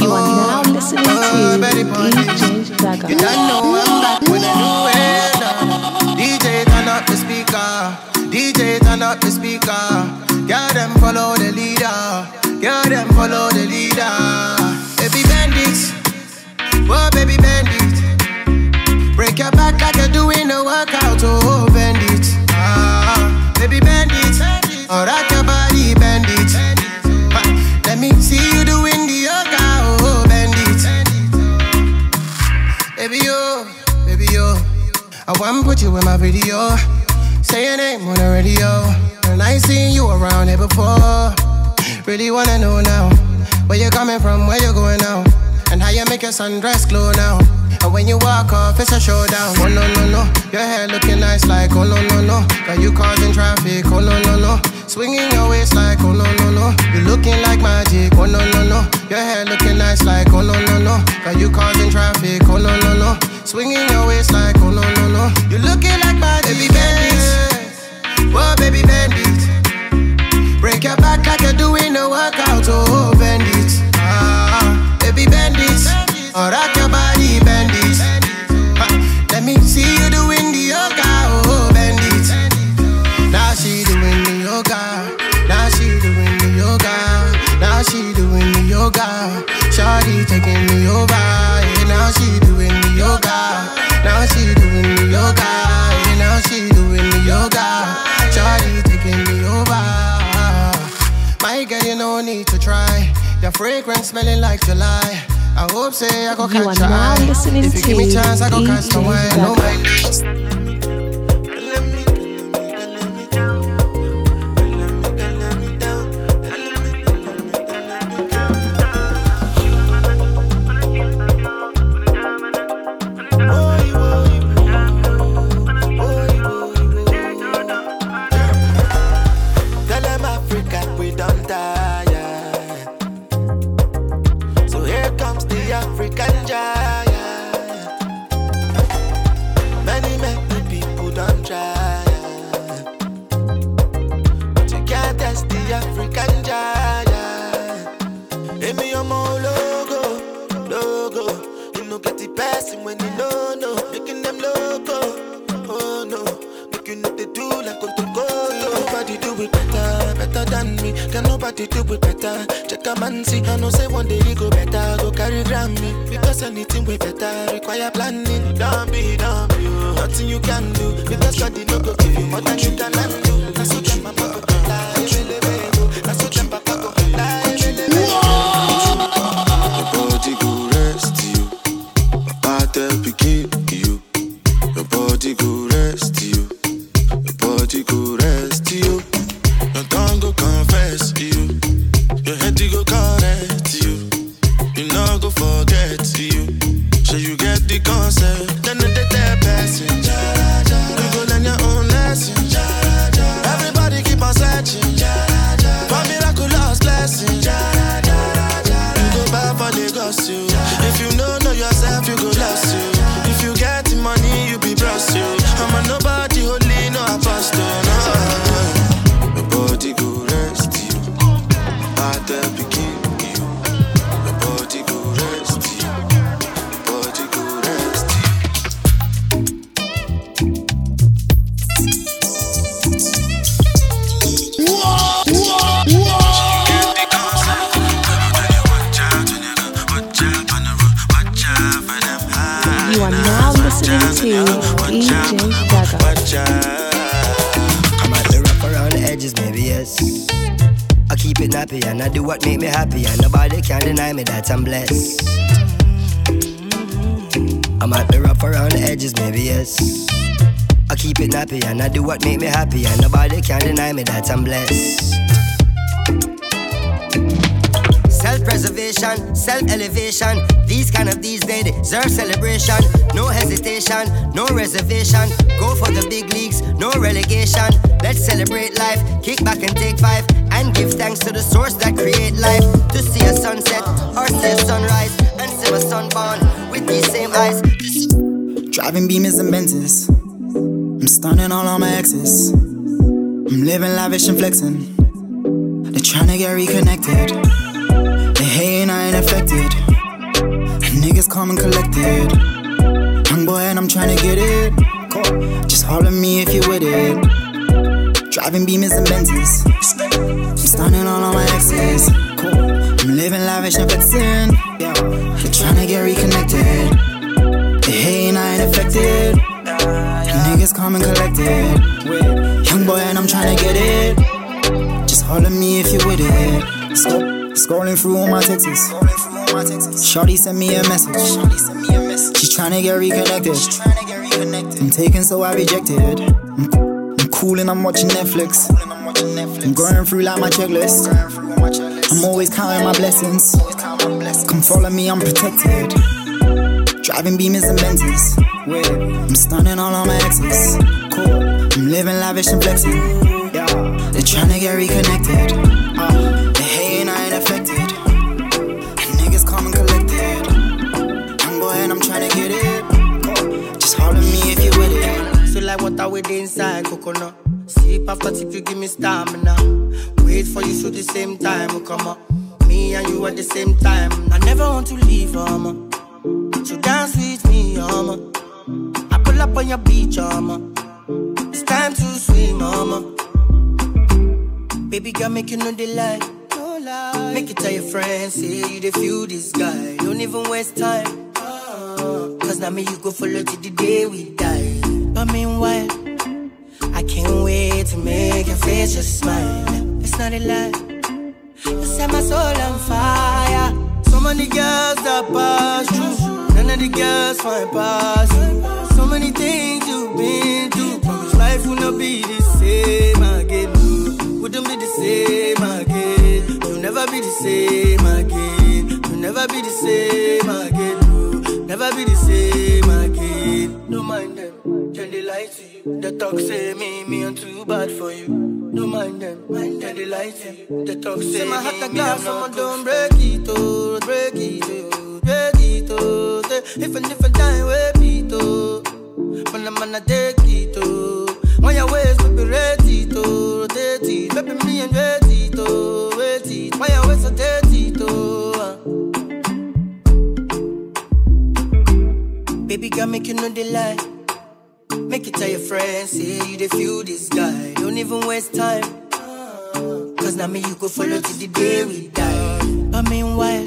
You are now listening to DJ Daggah. You don't know I'm back with a new head. DJ turn up the speaker. DJ turn up the speaker. Girl them follow the leader. Girl them follow the leader. Baby bandits, oh baby bandit. Break your back like you're doing a workout. Oh bandit, ah baby bandit. Oh I want to put you in my video. Say your name on the radio, and I seen you around here before. Really wanna know now, where you coming from, where you going now, and how you make your sundress glow now. And when you walk off, it's a showdown. Oh no no no, your hair looking nice like oh no no no. Got you causing traffic, oh no no no. Swinging your waist like oh no no no. You looking like magic, oh no no no. Your hair looking nice like oh no no no. Got you causing traffic, oh no no no. Swinging your waist like oh no no no. You looking like magic, baby bandit. Fragrance smelling like July. I hope say I go You catch your eye. listening If you give me chance, I go catch the wine. No mind. Lagos, you. I'm blessed. I might be rough around the edges, maybe yes. I keep it nappy and I do what make me happy, and nobody can deny me that I'm blessed. Self preservation, self elevation. These kind of these days deserve celebration. No hesitation, no reservation. Go for the big leagues, no relegation. Let's celebrate life, kick back and take five, and give thanks to the source that create life. Driving beamers and Benzes. I'm stunning all on my exes. I'm living lavish and flexing. They're trying to get reconnected. They hating, I ain't affected. Niggas calm and collected. Young boy, and I'm trying to get it. Just holler me if you with it. Driving beamers and Benzes. I'm stunning all on my exes. I'm living lavish and flexing. They're trying to get reconnected. Affected. Niggas calm and collected. Young boy, and I'm trying to get it. Just holler me if you with it. Sc- Scrolling through all my texts. Shorty sent me a message. She's trying to get reconnected. I'm taken, so I rejected. I'm, I'm cool and I'm watching Netflix. I'm going through like my checklist. I'm always counting my blessings. Come follow me, I'm protected. Driving beamers and Benzes. I'm stunning all on my exes. Cool. I'm living lavish and flexing. They're trying to get reconnected. Uh, they hating, I ain't affected. Niggas calm and collected. I'm and I'm trying to get it. Just holler me if you with it. Feel like water with the inside coconut. Sip after sip, you give me stamina. Wait for you, so the same time will come up. Me and you at the same time. I never want to leave, mama. So dance with me, mama. Up on your beach, mama. It's time to swim, mama. Baby girl, make you know the lie. No lie. Make it tell your friends, say you the feel this guy. Don't even waste time. Ah. Cause now me you go follow till the day we die. But meanwhile, I can't wait to make your face just smile. It's not a lie. You set my soul on fire. So many girls that pass through. None of the girls find pass many things you've been through. Promise life will not be the same again. Wouldn't be the same again. You'll never be the same again. You'll never be the same again. no. Never be the same again. Don't mind them, then they lie to you. The talk say me, me I'm too bad for you. Don't mind them, mind them, they lie to you. The talk say, say my heart a glass, someone don't break it, oh, break it, oh, break it, oh. Say, If a different time, wait it, oh. When I'm gonna take it, oh. When your waist, baby, rate it, oh, rotate it. Baby, me and it, oh, wait it. When your waist, it, oh. ah. Baby girl, make you know the lie. Make it tell your friends, say you the feel this guy. Don't even waste time. Cause now me you go follow till the day we die. But meanwhile,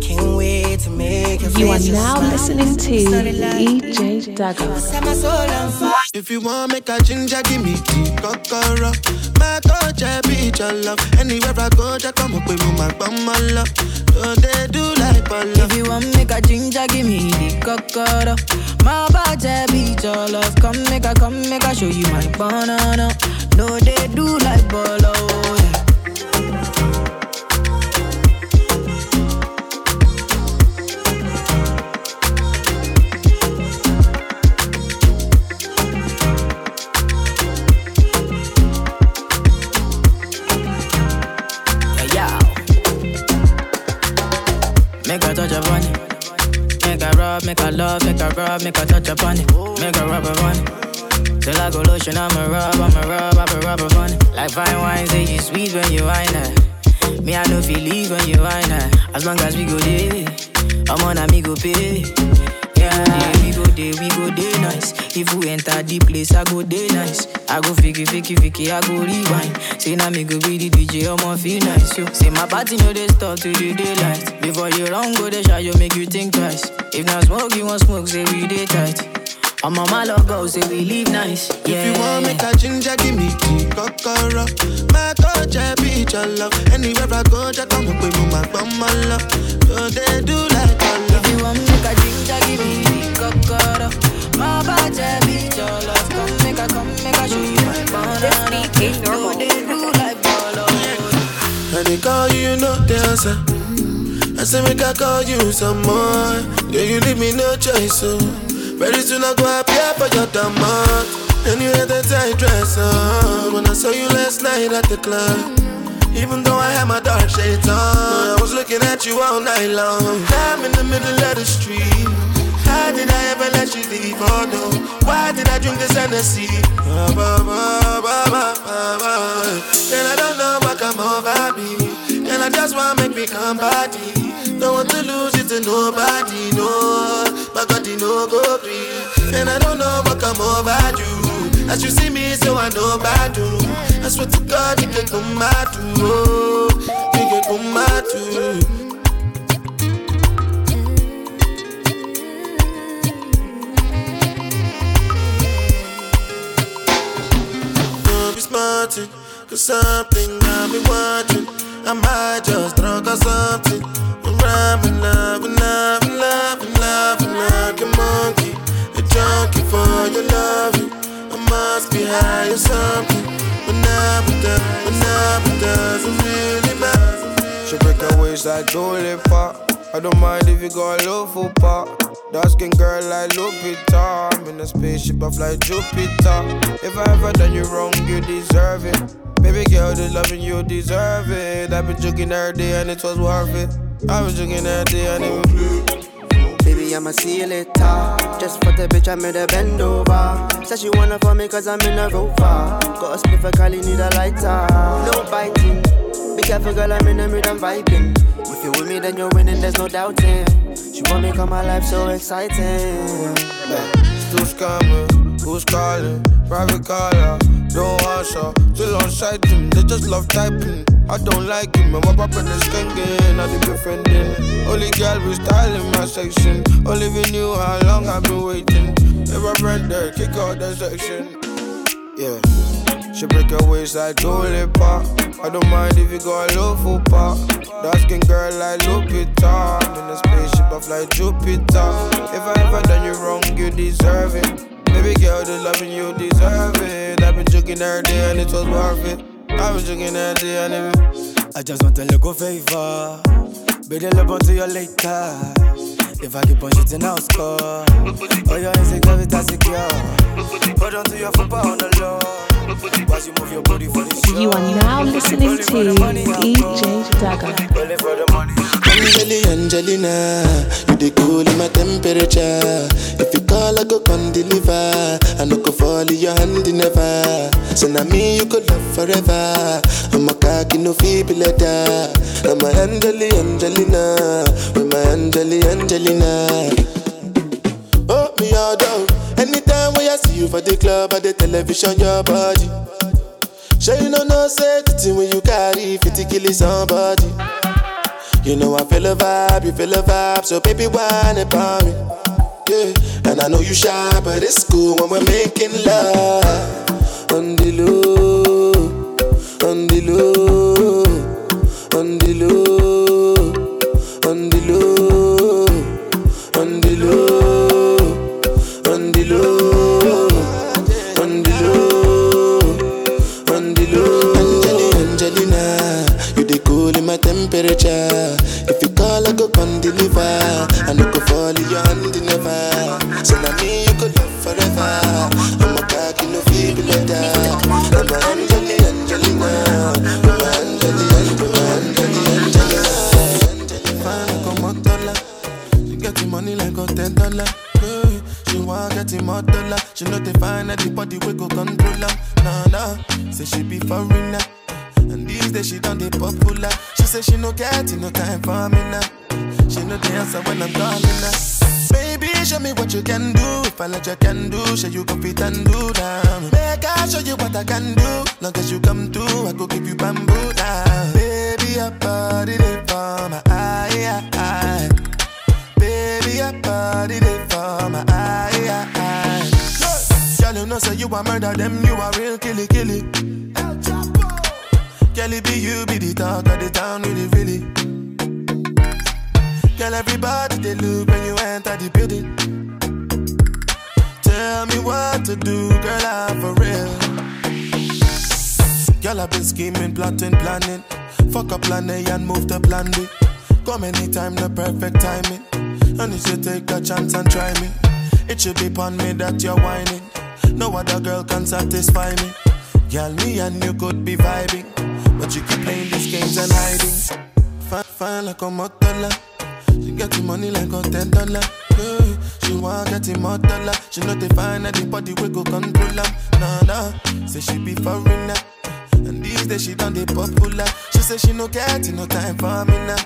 can't wait to make your You are now smile. listening to It's not. EJ Daggah. Set my soul on fire. If you want make a ginger, give me the kokoro. My coach, I be your love. Anywhere I go, just come up with my bum, my love. So they do like Polo. If you want make a ginger, give me the cocoa. My body beat your love. Come make a, come make a show you my banana. No, they do like bolo. Make a rub, a touch upon it. Make a rub upon it. Till I go lotion, I'ma rub, I'ma rub, I'ma rub upon it. Like fine wine, say you sweet when you wine it. Me, I know feel leave when you wine it. As long as we go there, I'm on a me go pay. Yeah, we go there, we go there nice. If we enter the place, I go there nice. I go fiki, fiki, fiki, I go rewind. Say now me go be the DJ, I'ma feel nice. Yo. Say my party no they stop till the daylight. Before you run, go they shot, you make you think twice. If not smoke, you want smoke, say we day tight. I'm on my logo, say we live nice. Yeah. If you want make a ginger, give me the kokoro. My coach, I be your love. Anywhere I go, just come up with me, my bum, my love. So they do like Polo. If you want make a ginger, give me the cocoa. My body beat your love. Come make a, come make a show you my banana. No, they do like bolo. Oh. And they call you, you know the answer. I say make I call you some more. Yeah, you leave me no choice, so very soon I go appear for your demand. And you had that tight dress on when I saw you last night at the club. Even though I had my dark shades on, I was looking at you all night long. I'm in the middle of the street. How did I ever let you leave? Oh no, why did I drink this Hennessy? And I don't know what come over me. I just wanna make me come body. Don't want to lose it to nobody, no. My God, know go free. And I don't know what come over you. As you see me, so I know about you. I swear to God, you can come out too. Oh, you can come out smarting, cause something I've been watching. I just drunk or something. I'm rhyming, loving, loving, loving, loving like a monkey. A junkie for your loving. I must be high or something. But now it does, but now it doesn't really matter. She break her waist like Dua Pop. I don't mind if you go a low full pop. Dark skin girl like Lupita. I'm in a spaceship, I fly Jupiter. If I ever done you wrong, you deserve it. Baby girl, the loving you deserve it. I've been joking every day and it was worth it. I've been joking every day and it was Baby, I'ma seal it top. Just for the bitch, I made a bend over. Said she wanna for me cause I'm in a rover. Got a I call you need a lighter. No biting. Be careful, girl, I'm in the mood, I'm vibing. If you're with me, then you're winning, there's no doubting. She want me come my life so exciting. Still scamming, who's calling? Private caller, don't answer. Still on site him, they just love typing. I don't like him, and my papa is skanking. I be befriending. Only girl we style in my section. Only we knew how long I've been waiting. If I read there, kick out that section. Yeah. She break her waist like Pop. I don't mind if you go a low full pop. Dark skin girl like Lupita. I'm in a spaceship, I fly Jupiter. If I ever done you wrong, you deserve it. Baby girl, the loving you deserve it. I've been joking every day and it was worth it. I've been joking every day and it. I just want a little favor. Better love until you later. If I keep on shooting, I'll score. Oh, your insecurity secure. Hold on to your football on the low. You are now listening to DJ Daggah. Angelina, you the cool in my temperature. If you call, I go come deliver. I no go fall in your hand never. So now me you could love forever. I'm a cocky no feeble letter. I'm a Angeli, Angelina, with my Angeli, Angelina. Oh me all down. Anytime when I see you for the club or the television, your body. Sure you know no say the thing when you carry 50 kill somebody. You know I feel a vibe, you feel a vibe, so baby whine about me. Yeah, and I know you shy, but it's cool when we're making love. Know say you a murder them, you a real killy killy. El Chapo. It be you be the talk of the town, really, really. Girl, everybody they look when you enter the building. Tell me what to do, girl, I'm for real. Girl, I've been scheming, plotting, planning. Fuck up plan A and move to plan B. Come anytime, the perfect timing. And if you take a chance and try me. It should be upon me that you're whining. No other girl can satisfy me. Girl, me and you could be vibing. But you keep playing these games and hiding. Fine, fine like a motola. She get the money like a ten dollar. She want get more dollar. She know they find that the body we go control her. Nah, nah, say she be foreigner. And these days she done the popular. She say she no get no time for me now.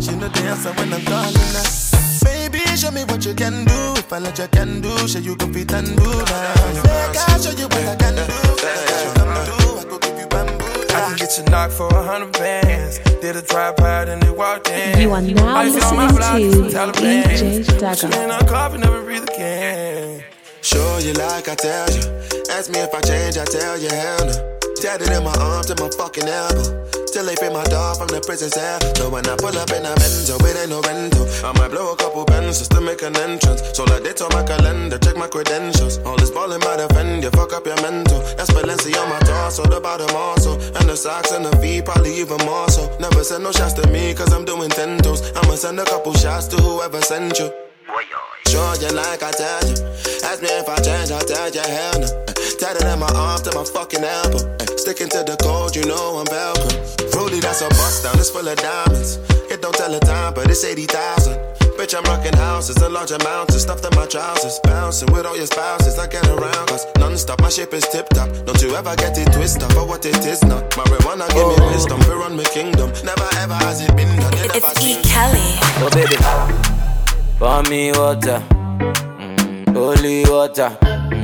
She know the dancer when I'm calling her. Baby, show me what you can do. If I let you can do, show you go fit and do now. Make I show you what I can do. Come through, I go give you bamboo. I can get you knocked for a hundred bands. Did a tripod and they walked in. You are now Life on my listening block, to Taliban. DJ Daggah. Swing on coffee, never breathe again. Show you like I tell you. Ask me if I change, I tell you hell no. Tatted in my arm to my fucking elbow. Still they free my dog from the prison cell. So when I pull up in a Benzo, it ain't no rental. I might blow a couple pens just to make an entrance. So like dates on my calendar, check my credentials. All this ballin' might offend you, fuck up your mental. That's Valencia on my torso, the bottom also. And the socks and the feet, probably even more so. Never send no shots to me, cause I'm doing ten toes. I'ma send a couple shots to whoever sent you. Sure, you like I tell you. Ask me if I change, I'll tell you hell no. Tatted in my arm to my fucking elbow. Sticking to the code, you know I'm welcome. Fruity, that's a bust down, it's full of diamonds. It don't tell the time, but it's 80,000. Bitch, I'm rocking houses and large amounts of stuff in my trousers. Bouncing with all your spouses, I get around. Cause non-stop, my ship is tip top. Don't you ever get it twisted for what it is not. Marijuana give me wisdom, we run my kingdom. Never ever has it been done. You It's E. Kelly. Oh baby, pour me water, mm, holy water, mm,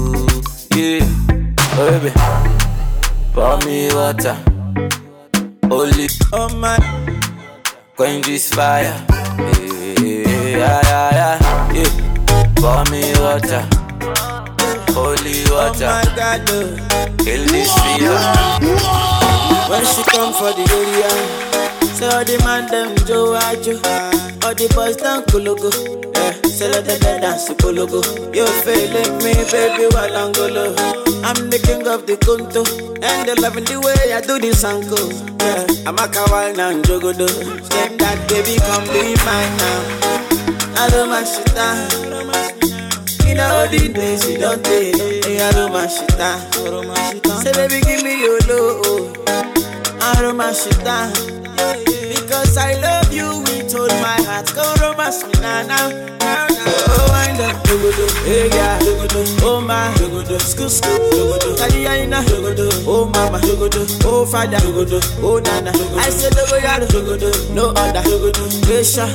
Yeah, oh baby, pour me water. Holy, oh my, quench this fire. Yeah, yeah, yeah, yeah. Pour me water. Holy water. Oh my God. Kill this fever. When she come for the area, say all the man them Joe Ajo, all the boys down Kulugu. Dead dance to Kulugu. You feeling me, baby, while I'm the king of the Kunto, and they loving the way I do this uncle. Yeah, I'm a kawaii and jogodo. Step that baby, come be mine now. I don't my shit down. In all the days you don't take, hey, I. Say baby, give me your low. I don't. Because I love Me. Oh, wind up, hey yeah, oh my, dogodo, skoo oh mama, oh father, oh nana. I said no other, Asia,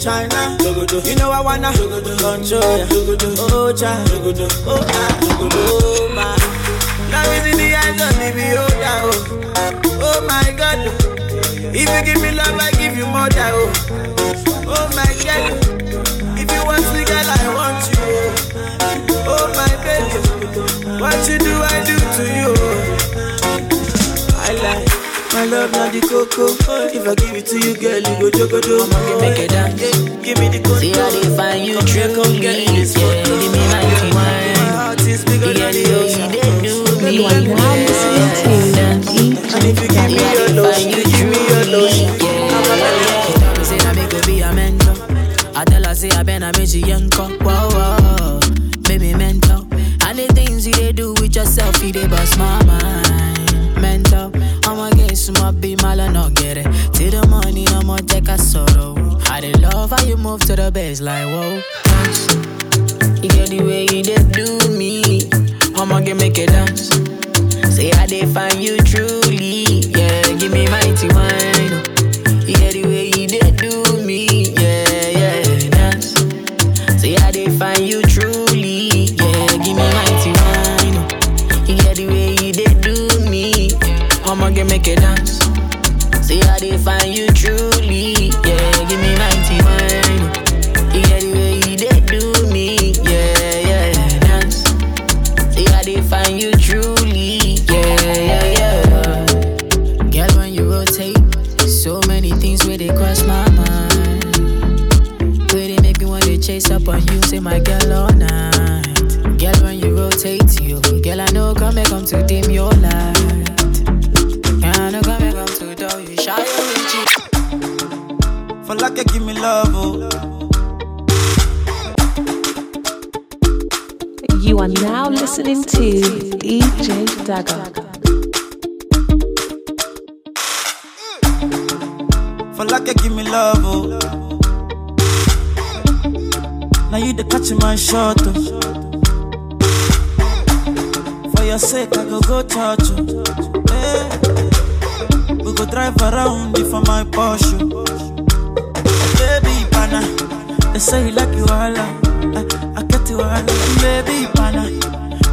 China. You know I wanna, control ya, oh cha, oh ah, oh my. Now in the eyes of the beholder, oh, oh my God. If you give me love, I give you more, oh, oh my God. If you want me, girl, I want you. Oh my baby, what you do, I do to you. I like my love, not the cocoa. If I give it to you, girl, you go jogodo. I'ma make it dance. Give me the cocoa. See how they find you Come here, true, come get in this yeah. Give me my My wine. heart is bigger Yeah, than the ocean. they do me. You are now And if you give me your find you give me your true, mentor. I tell her say I been a bitch young cock. Whoa, whoa, baby mentor. And the things you do with yourself, you they bust my mind. Mentor, I'ma get some up, be mal and not get it. Till the money, I'ma take a sorrow. I they love how you move to the bass like whoa. You get the way you they do me. I'ma get make it dance. Say I they find you truly. Yeah, give me mighty wine. You get the way up on you, say my girl all night. Girl, when you rotate, you, girl, I know come and come to dim your light. I know come and come to do you, shy with you. For like you give me love, oh. You are now listening to DJ Daggah. For like you give me love, oh. Now you the catch my shot, oh. For your sake, I go go church, oh. Hey. We go drive around for my Porsche. Oh. Baby, pana, they say you like you all, I, I get you all, baby, pana.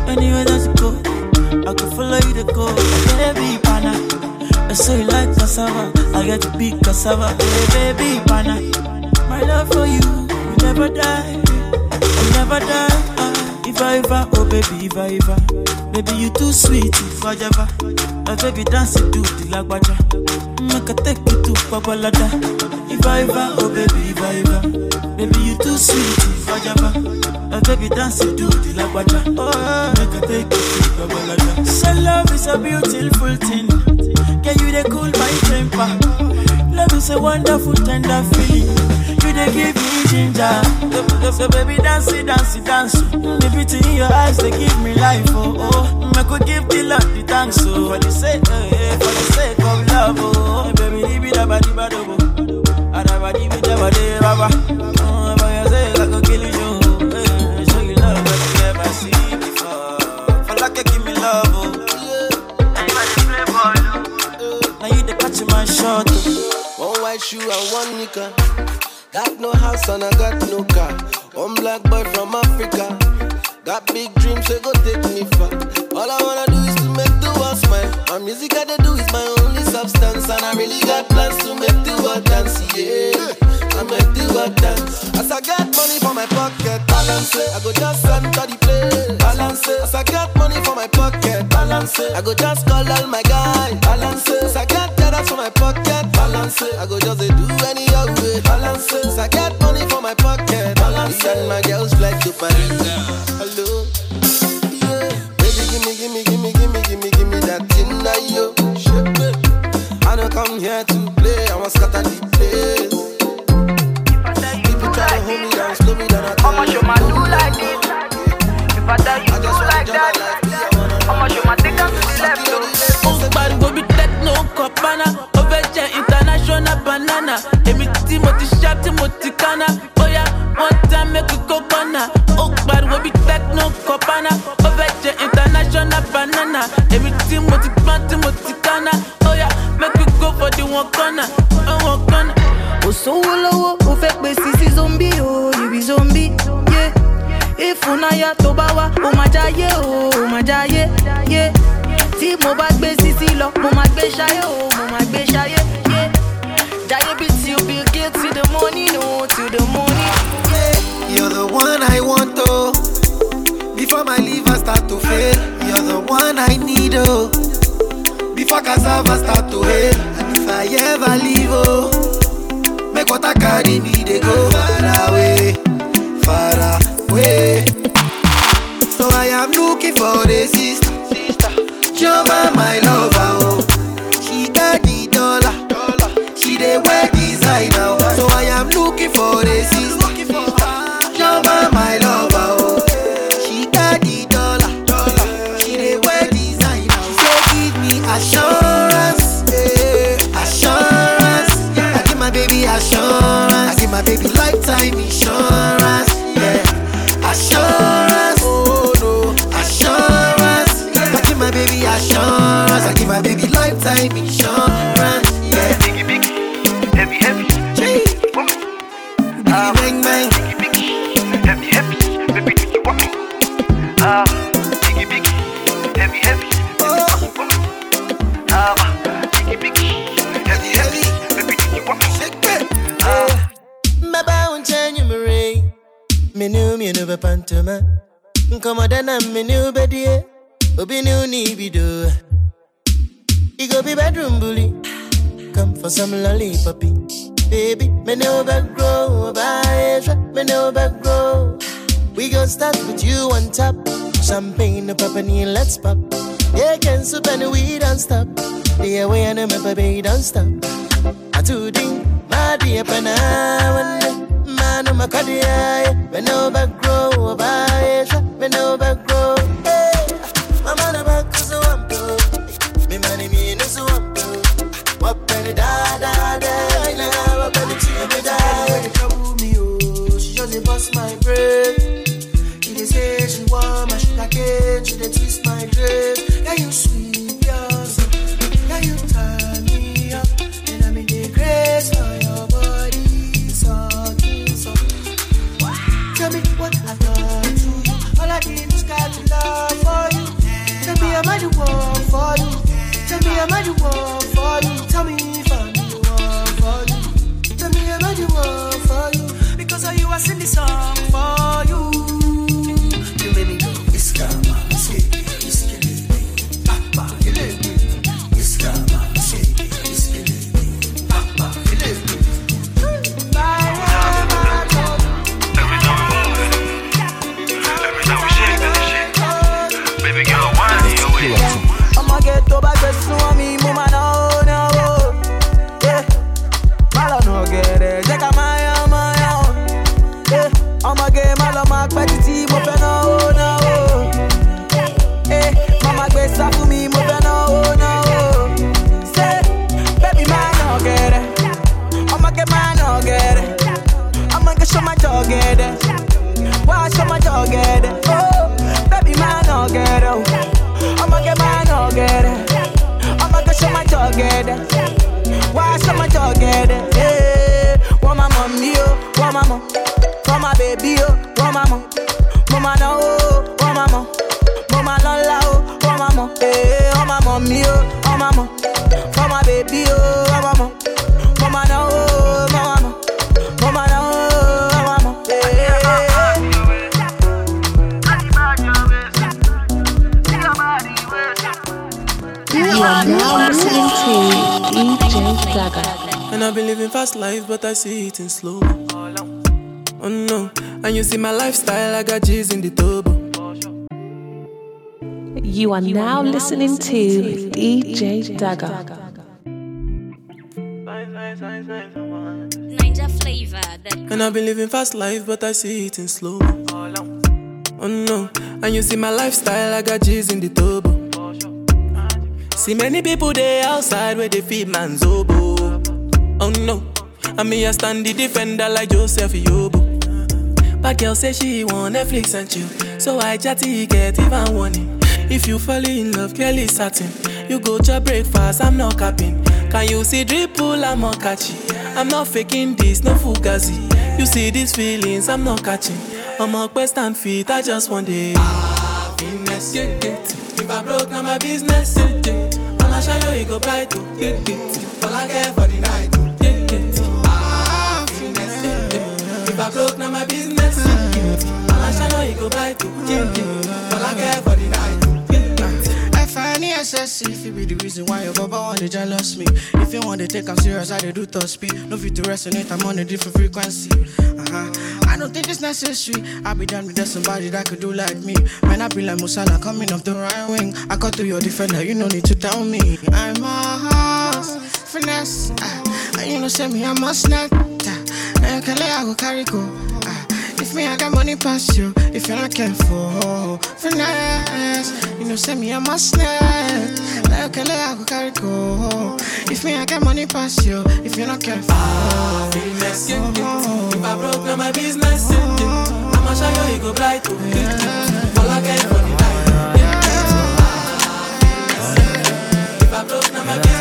Anywhere that you go, I can follow you to go, baby, pana. They say you like cassava, I get to big cassava, hey, baby, pana. My love for you, will never die, never die. Ah, if I ever, oh baby, if I ever, baby you too sweet, if I ever, my baby dance to the lagwaja, make I take you to Babalada. If I ever, oh baby, if I ever, baby you too sweet, if I ever, my baby dance to the lagwaja, oh make I take you to Babalada. So love is a beautiful thing, can you they cool my temper? Love is a wonderful tender feeling. You they give me ginger. So, baby, dance it, dance it, dance. The beauty in your eyes, they give me life. Oh, oh. I could give the Lord the thanks. Oh, for the sake, eh, for the sake of love. Oh, baby, leave it the bad. Oh, Adaba, baba. Oh, I could kill you. Show you love that you never before. For you give me love. Oh, now you my shot. Oh. One white shoe and one nika. Got no house and I got no car. One black boy from Africa. Got big dreams, so go take me far. All I wanna do is to make the world smile. My music I do is my only substance, and I really got plans to make the world dance. Yeah, I make the world dance. As I got money for my pocket, balance it. I go just enter the place, balance it. As I got money for my pocket, balance it. I go just call all my guys, balance it. As I got dollars for my pocket, balance it. I go just do any other way, balance it. As I got money for my pocket, balance it. And my girls fly to Paris. Hello. Yeah. Baby, gimme, gimme, gimme, gimme, gimme, gimme that thing yo. I don't come here to play, I want scatter the If I tell you do like that, I'ma show my take them to the left. ó pariwo bí techno kọ̀pánà ó fẹ́ international banana. Èmi tí mo ti ṣá tí mo ti kánná bóyá wọ́n dá mẹ́kù kókọ́nà ó pariwo bí techno kọ̀pánà ó fẹ́ jẹ́ international banana. Èmi tí mo ti gbọ́n tí mo ti kánná bóyá mẹ́kù go for the one corner one corner. kò ìfúnnáyà tó bá wá ó máa jáyé o ó máa jáyé yeah. tí mo bá gbé sisi lọ mo máa gbé ṣayé o mo máa gbé ṣayé yeah. jáyé bí tí o bí gé till the morning o till the morning. You're the one I want, oh. Before my liver start to fail, you're the one I need, oh. Before cassava start to hail, and if I Knew ni bido oh. It go be bedroom bully. Come for some lollipoppy Baby, me no back grow Bye, me no back grow We gon' start with you on top. Champagne, no pepperoni, let's pop. Yeah, can soup and we don't stop. The way I know my baby don't stop. I do ding Madi apana one Manu makadi ay Me no back grow Abaye Me no back grow Tell me I'm the for you. Tell me I'm the one for you. Tell me the one for you. Because of you, I sing this song Oh, and I've been living fast life, but I see it in slow. Oh no, and you see my lifestyle, I got G's in the turbo. You are now listening to DJ Daggah. Ninja flavor that And I've been living fast life, but I see it in slow. Oh no, and you see my lifestyle, I got G's in the turbo. See many people there outside where they feed man's oboe. Oh no, and me I stand the defender like Joseph Yobo. But girl say she want Netflix and chill, so I chatty get even warning. If you fall in love, girl is certain. You go to breakfast, I'm not capping. Can you see dripple? I'm not catchy. I'm not faking this, no fugazi. You see these feelings, I'm not catching. I'm a quest and feet, I just want it. Happiness, yeah, yeah. If I broke, now my business, yeah, yeah. I'ma show you, you go bright, yeah, yeah. All I care for the night, I broke, now my business, yeah, yeah. I'ma show you, you go yeah, yeah. All I care for the night, oh, yeah, yeah. F-I-N-E-S-S-E, if it be the reason why your baba want to jealous me. If you want to take I'm serious, I dey do top speed. No fit to resonate, I'm on a different frequency. Uh-huh. I don't think it's necessary. I be done with that somebody that could do like me. Man, I be like Musiala coming off the right wing. I cut through your defender, you no need to tell me. I'm a finesse. Uh, and you know, say me, I'm a snack. Uh, can I go carry go? Uh, if me, I got money past you. If you're not careful, finesse. You know, send me a must snack. Like a I go carry go. If me, I got money past you. If you're not careful, Happiness, yeah, yeah. If I broke, now my business, yeah. I'ma show you, you go bright, oh, yeah. All I care for the night, yeah, yeah. If I broke, now my business,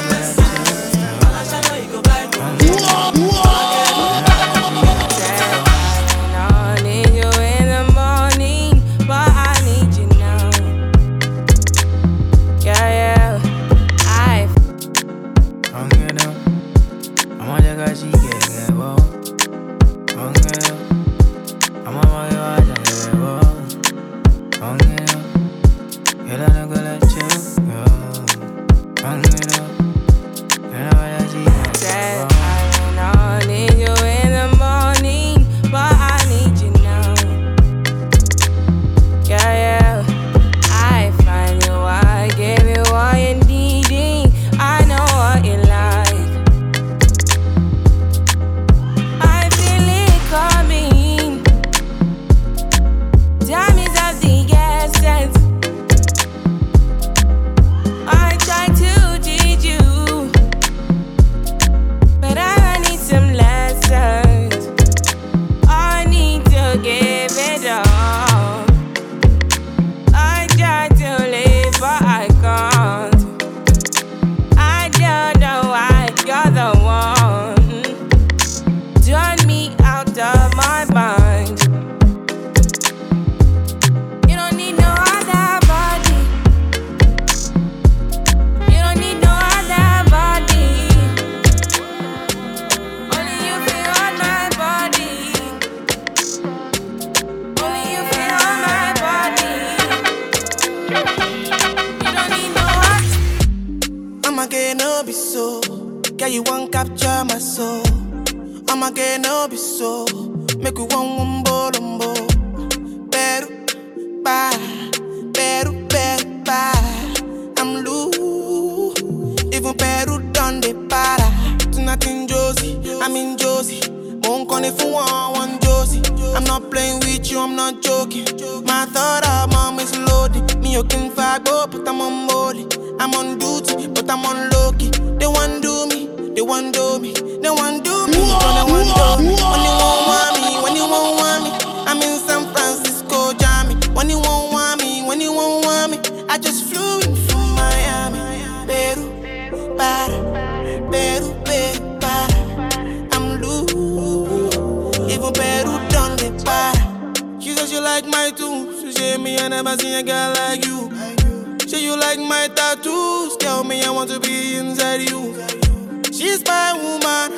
para, Peru, Peru. I'm loose, even Peru. She says she like my tunes, she say me I never seen a girl like you. Say you like my tattoos, tell me I want to be inside you. She's my woman,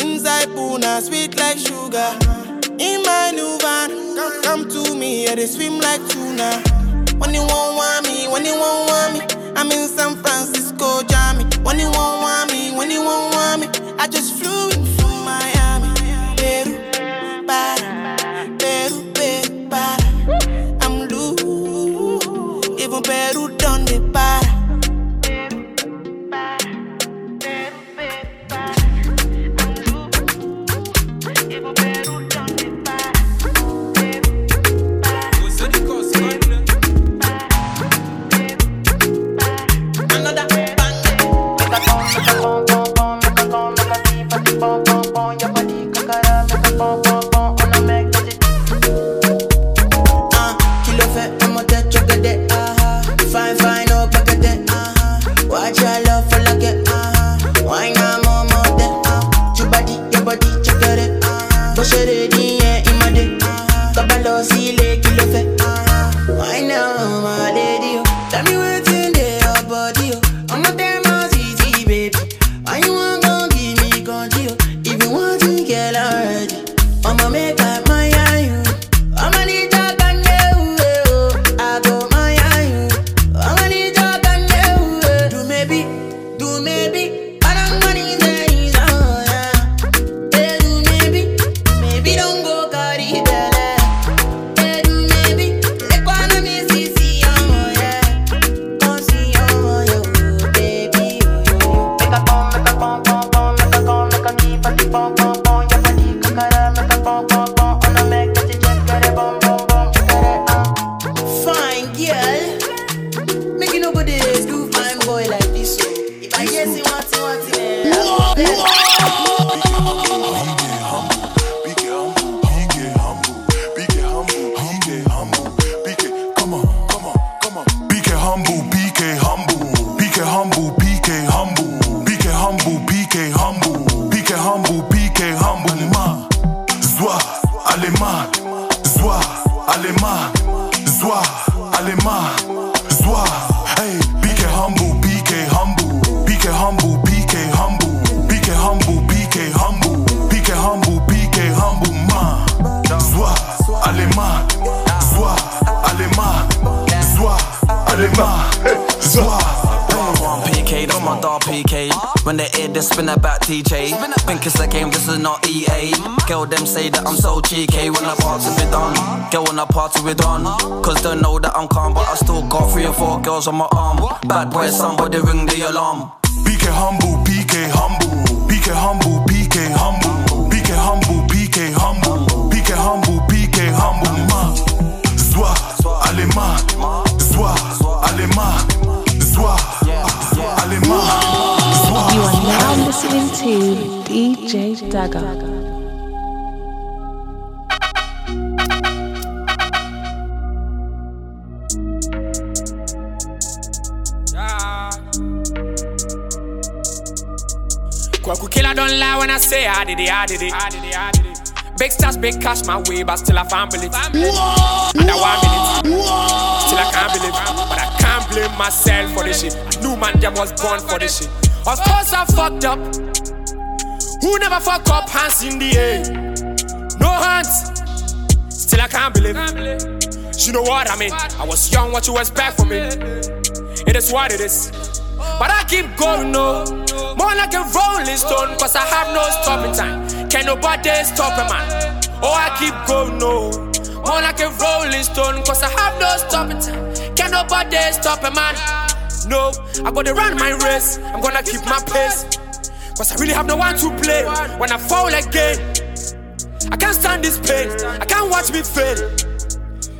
inside Puna, sweet like sugar. In my new van, come, come to me, yeah, they swim like tuna. When you won't want me, when you won't want me, I'm in San Francisco. When you won't want me, when you won't want me, I just flew chocade, aha. Uh-huh. Fine, fine, no pacate. Uh-huh. Watch your love for like it, aha. Why not more, more than, ah? Your body, your body, chocade, aha. Uh-huh. Push it. Girl wanna party with on Cause they know that I'm calm But I still got three or four girls on my arm. Bad boy, somebody ring the alarm. BK humble, BK humble. BK humble, BK humble. BK humble, BK humble. BK humble, BK humble. Ma, zwa, alema Zwa, alema Zwa, alema You are now listening to DJ Daggah. Don't lie when I say I did it, I did it. I did it, I did it. Big stars, big cash my way, but still I can't believe it. Under one minute, still I can't believe. But I can't blame myself for this shit. I knew man them was born for this shit. Of course I fucked up. Who never fuck up? Hands in the air. No hands. Still I can't believe. You know what I mean? I was young, what you expect from me? It is what it is. But I keep going, no. More like a rolling stone, cause I have no stopping time. Can nobody stop a man? Oh, I keep going, no. More like a rolling stone, cause I have no stopping time. Can nobody stop a man? No, I gotta run my race. I'm gonna keep my pace. Cause I really have no one to play when I fall again. I can't stand this pain, I can't watch me fail.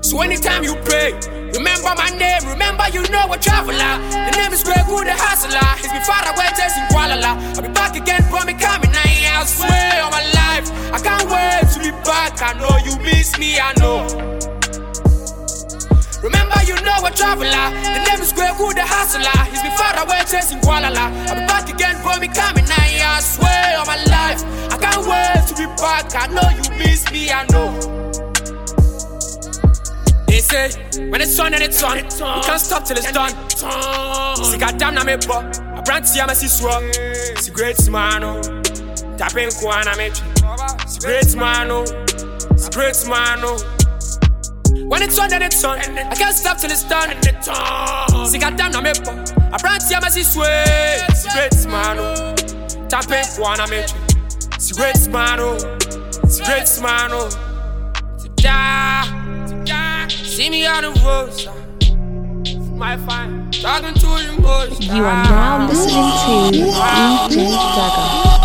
So anytime you pray, remember my name, remember you know a traveler. The is Greg the hustler. He's been far away, chasing Kuala I'll be back again, me coming. I, swear on my life, I can't wait to be back. I know you miss me, I know. Remember, you know a traveler. The name is Greg Wood, the hustler. He's been far away, chasing Kuala I'll be back again, me coming. I, I swear on my life, I can't wait to be back. I know you miss me, I know. Say, when it's on and it's on, you can't stop till it's done. See, goddamn, I'm a buck. I brand see, I'm a siswa. See, great man, oh. Tapping Kwana, me. See, great man, oh. See, great man, oh. When it's on and it's on, I can't stop till it's done. See, goddamn, I'm a buck. I brand see, I'm a siswa. See, great man, oh. Tapping Kwana, me. See, great man, oh. See, great man, oh. Yeah. See me on the road, my fine, talking to you more. You are now listening to DJ Daggah.